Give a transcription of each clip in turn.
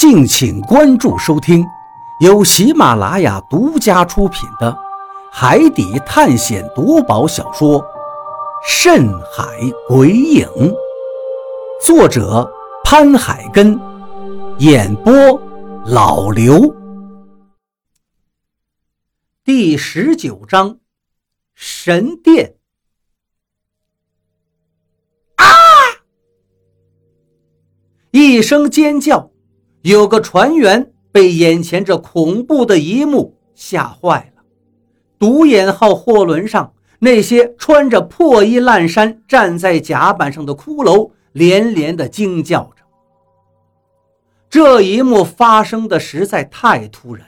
敬请关注收听，由喜马拉雅独家出品的《海底探险夺宝小说》《深海鬼影》，作者潘海根，演播老刘。第十九章，神殿。啊！一声尖叫。有个船员被眼前这恐怖的一幕吓坏了。独眼号货轮上那些穿着破衣烂衫站在甲板上的骷髅连连的惊叫着。这一幕发生的实在太突然。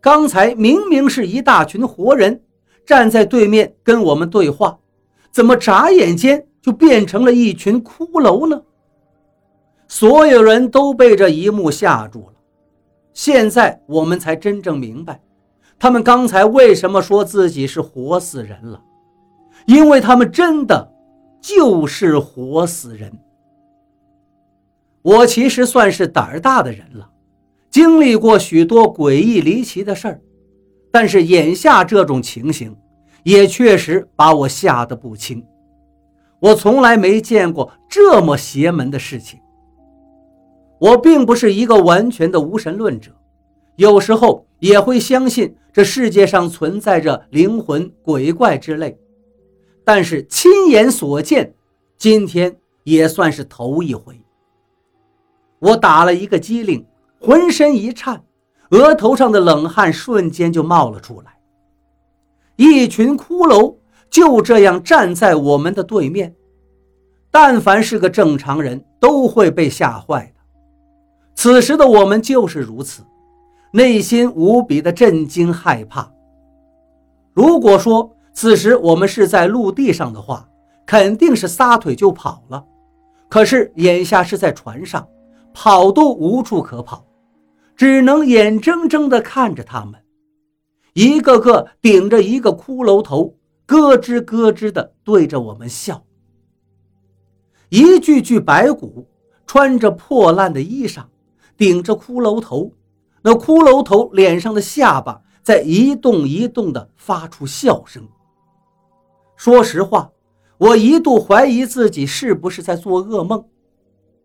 刚才明明是一大群活人站在对面跟我们对话，怎么眨眼间就变成了一群骷髅呢？所有人都被这一幕吓住了。现在我们才真正明白，他们刚才为什么说自己是活死人了，因为他们真的就是活死人。我其实算是胆儿大的人了，经历过许多诡异离奇的事儿，但是眼下这种情形，也确实把我吓得不轻。我从来没见过这么邪门的事情。我并不是一个完全的无神论者，有时候也会相信这世界上存在着灵魂、鬼怪之类。但是亲眼所见，今天也算是头一回。我打了一个激灵，浑身一颤，额头上的冷汗瞬间就冒了出来。一群骷髅就这样站在我们的对面，但凡是个正常人都会被吓坏。此时的我们就是如此，内心无比的震惊害怕。如果说此时我们是在陆地上的话，肯定是撒腿就跑了。可是眼下是在船上，跑都无处可跑，只能眼睁睁地看着他们，一个个顶着一个骷髅头，咯吱咯吱地对着我们笑。一具具白骨，穿着破烂的衣裳。顶着骷髅头，那骷髅头脸上的下巴在一动一动地发出笑声。说实话，我一度怀疑自己是不是在做噩梦，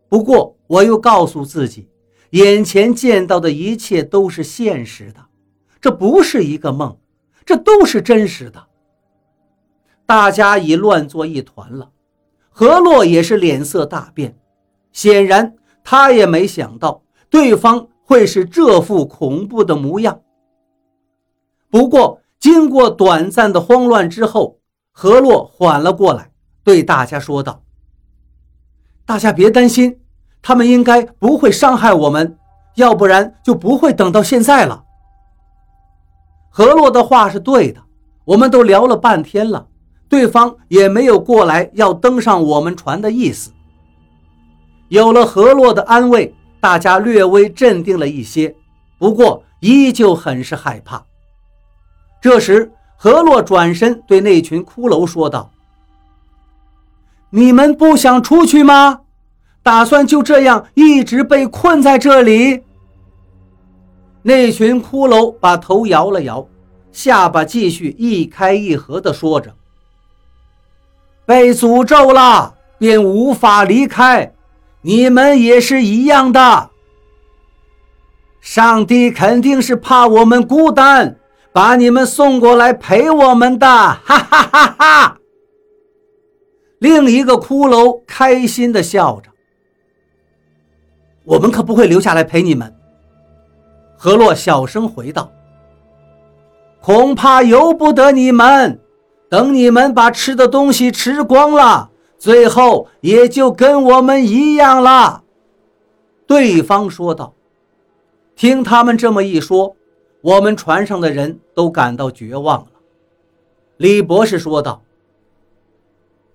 不过我又告诉自己，眼前见到的一切都是现实的，这不是一个梦，这都是真实的。大家已乱作一团了，何洛也是脸色大变，显然他也没想到。对方会是这副恐怖的模样。不过，经过短暂的慌乱之后，何洛缓了过来，对大家说道：“大家别担心，他们应该不会伤害我们，要不然就不会等到现在了。”何洛的话是对的，我们都聊了半天了，对方也没有过来要登上我们船的意思。有了何洛的安慰。大家略微镇定了一些，不过依旧很是害怕。这时，何洛转身对那群骷髅说道：“你们不想出去吗？打算就这样一直被困在这里？”那群骷髅把头摇了摇，下巴继续一开一合地说着：“被诅咒了，便无法离开。”你们也是一样的。上帝肯定是怕我们孤单，把你们送过来陪我们的，哈哈哈哈！另一个骷髅开心的笑着。我们可不会留下来陪你们。何洛小声回道：“恐怕由不得你们，等你们把吃的东西吃光了。”最后也就跟我们一样了，对方说道。听他们这么一说，我们船上的人都感到绝望了。李博士说道：“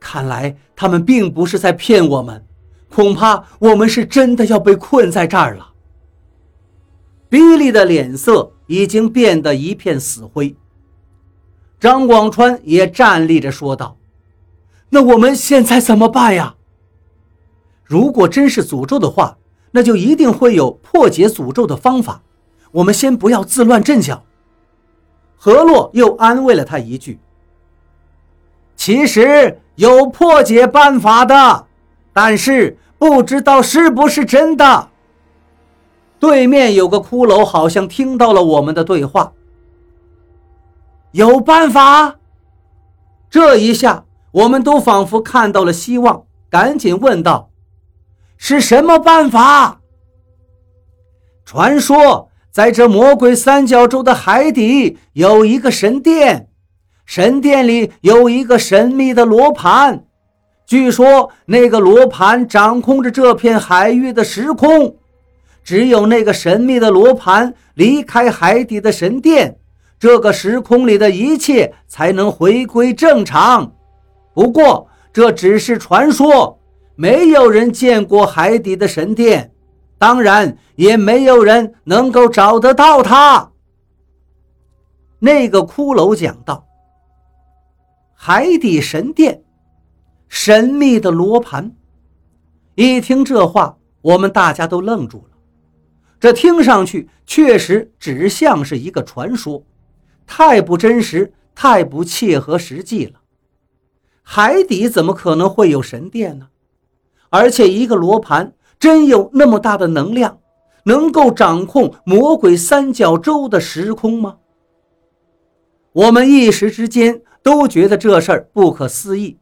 看来他们并不是在骗我们，恐怕我们是真的要被困在这儿了。”比利的脸色已经变得一片死灰。张广川也站立着说道。那我们现在怎么办呀？如果真是诅咒的话，那就一定会有破解诅咒的方法。我们先不要自乱阵脚。何洛又安慰了他一句：“其实有破解办法的，但是不知道是不是真的。”对面有个骷髅，好像听到了我们的对话。有办法？这一下，我们都仿佛看到了希望，赶紧问道：“是什么办法？”传说。在这魔鬼三角洲的海底有一个神殿，神殿里有一个神秘的罗盘，据说那个罗盘掌控着这片海域的时空，只有那个神秘的罗盘离开海底的神殿，这个时空里的一切才能回归正常。不过这只是传说，没有人见过海底的神殿。当然，也没有人能够找得到他。那个骷髅讲道：“海底神殿，神秘的罗盘。”一听这话，我们大家都愣住了。这听上去确实只像是一个传说，太不真实，太不切合实际了。海底怎么可能会有神殿呢？而且一个罗盘。真有那么大的能量，能够掌控魔鬼三角洲的时空吗？我们一时之间都觉得这事儿不可思议，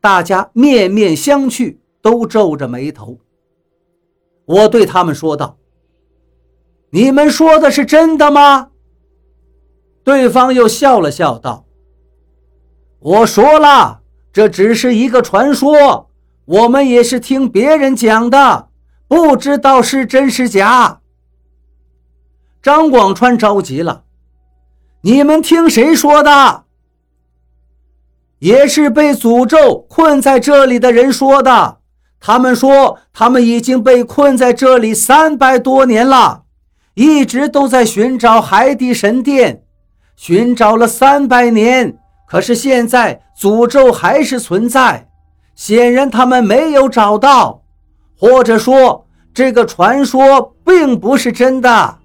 大家面面相觑，都皱着眉头。我对他们说道：“你们说的是真的吗？”对方又笑了笑道：“我说了，这只是一个传说，我们也是听别人讲的。”不知道是真是假。张广川着急了：“你们听谁说的？也是被诅咒困在这里的人说的。他们说他们已经被困在这里三百多年了，一直都在寻找海底神殿，寻找了三百年，可是现在诅咒还是存在。显然他们没有找到。”或者说，这个传说并不是真的。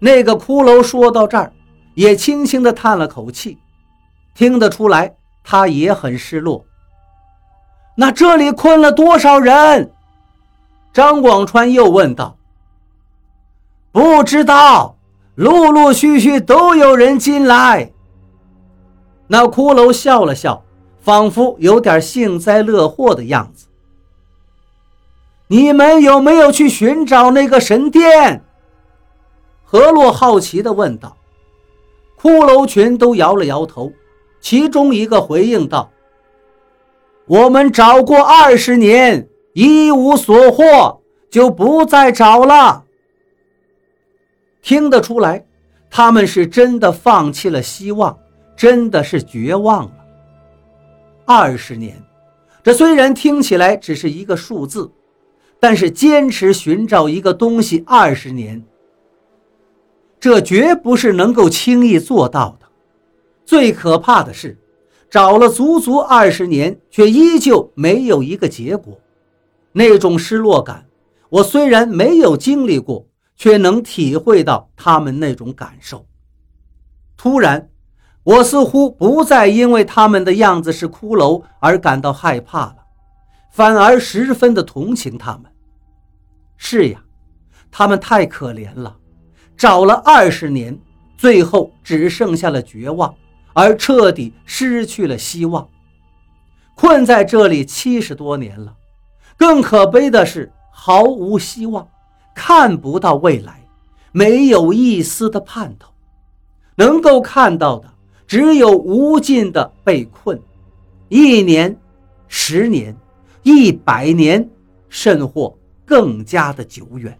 那个骷髅说到这儿，也轻轻地叹了口气，听得出来，他也很失落。那这里困了多少人？张广川又问道。不知道，陆陆续续都有人进来。那骷髅笑了笑，仿佛有点幸灾乐祸的样子。你们有没有去寻找那个神殿？何洛好奇地问道。骷髅群都摇了摇头，其中一个回应道：“我们找过二十年，一无所获，就不再找了。”听得出来，他们是真的放弃了希望，真的是绝望了。二十年，这虽然听起来只是一个数字。但是坚持寻找一个东西二十年，这绝不是能够轻易做到的。最可怕的是，找了足足二十年，却依旧没有一个结果。那种失落感，我虽然没有经历过，却能体会到他们那种感受。突然，我似乎不再因为他们的样子是骷髅而感到害怕了。反而十分的同情他们。是呀，他们太可怜了，找了二十年，最后只剩下了绝望，而彻底失去了希望。困在这里七十多年了，更可悲的是毫无希望，看不到未来，没有一丝的盼头，能够看到的只有无尽的被困，一年，十年。一百年，甚或更加的久远。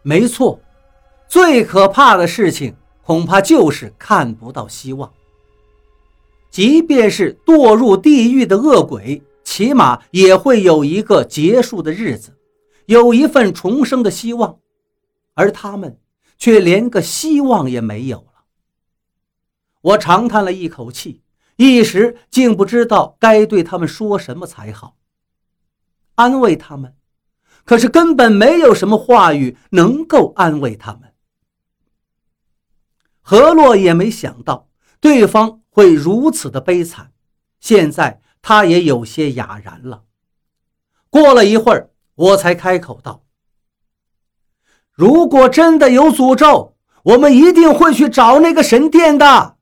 没错，最可怕的事情恐怕就是看不到希望。即便是堕入地狱的恶鬼，起码也会有一个结束的日子，有一份重生的希望，而他们却连个希望也没有。我长叹了一口气。一时竟不知道该对他们说什么才好。安慰他们，可是根本没有什么话语能够安慰他们。何洛也没想到对方会如此的悲惨，现在他也有些哑然了。过了一会儿，我才开口道：“如果真的有诅咒，我们一定会去找那个神殿的。”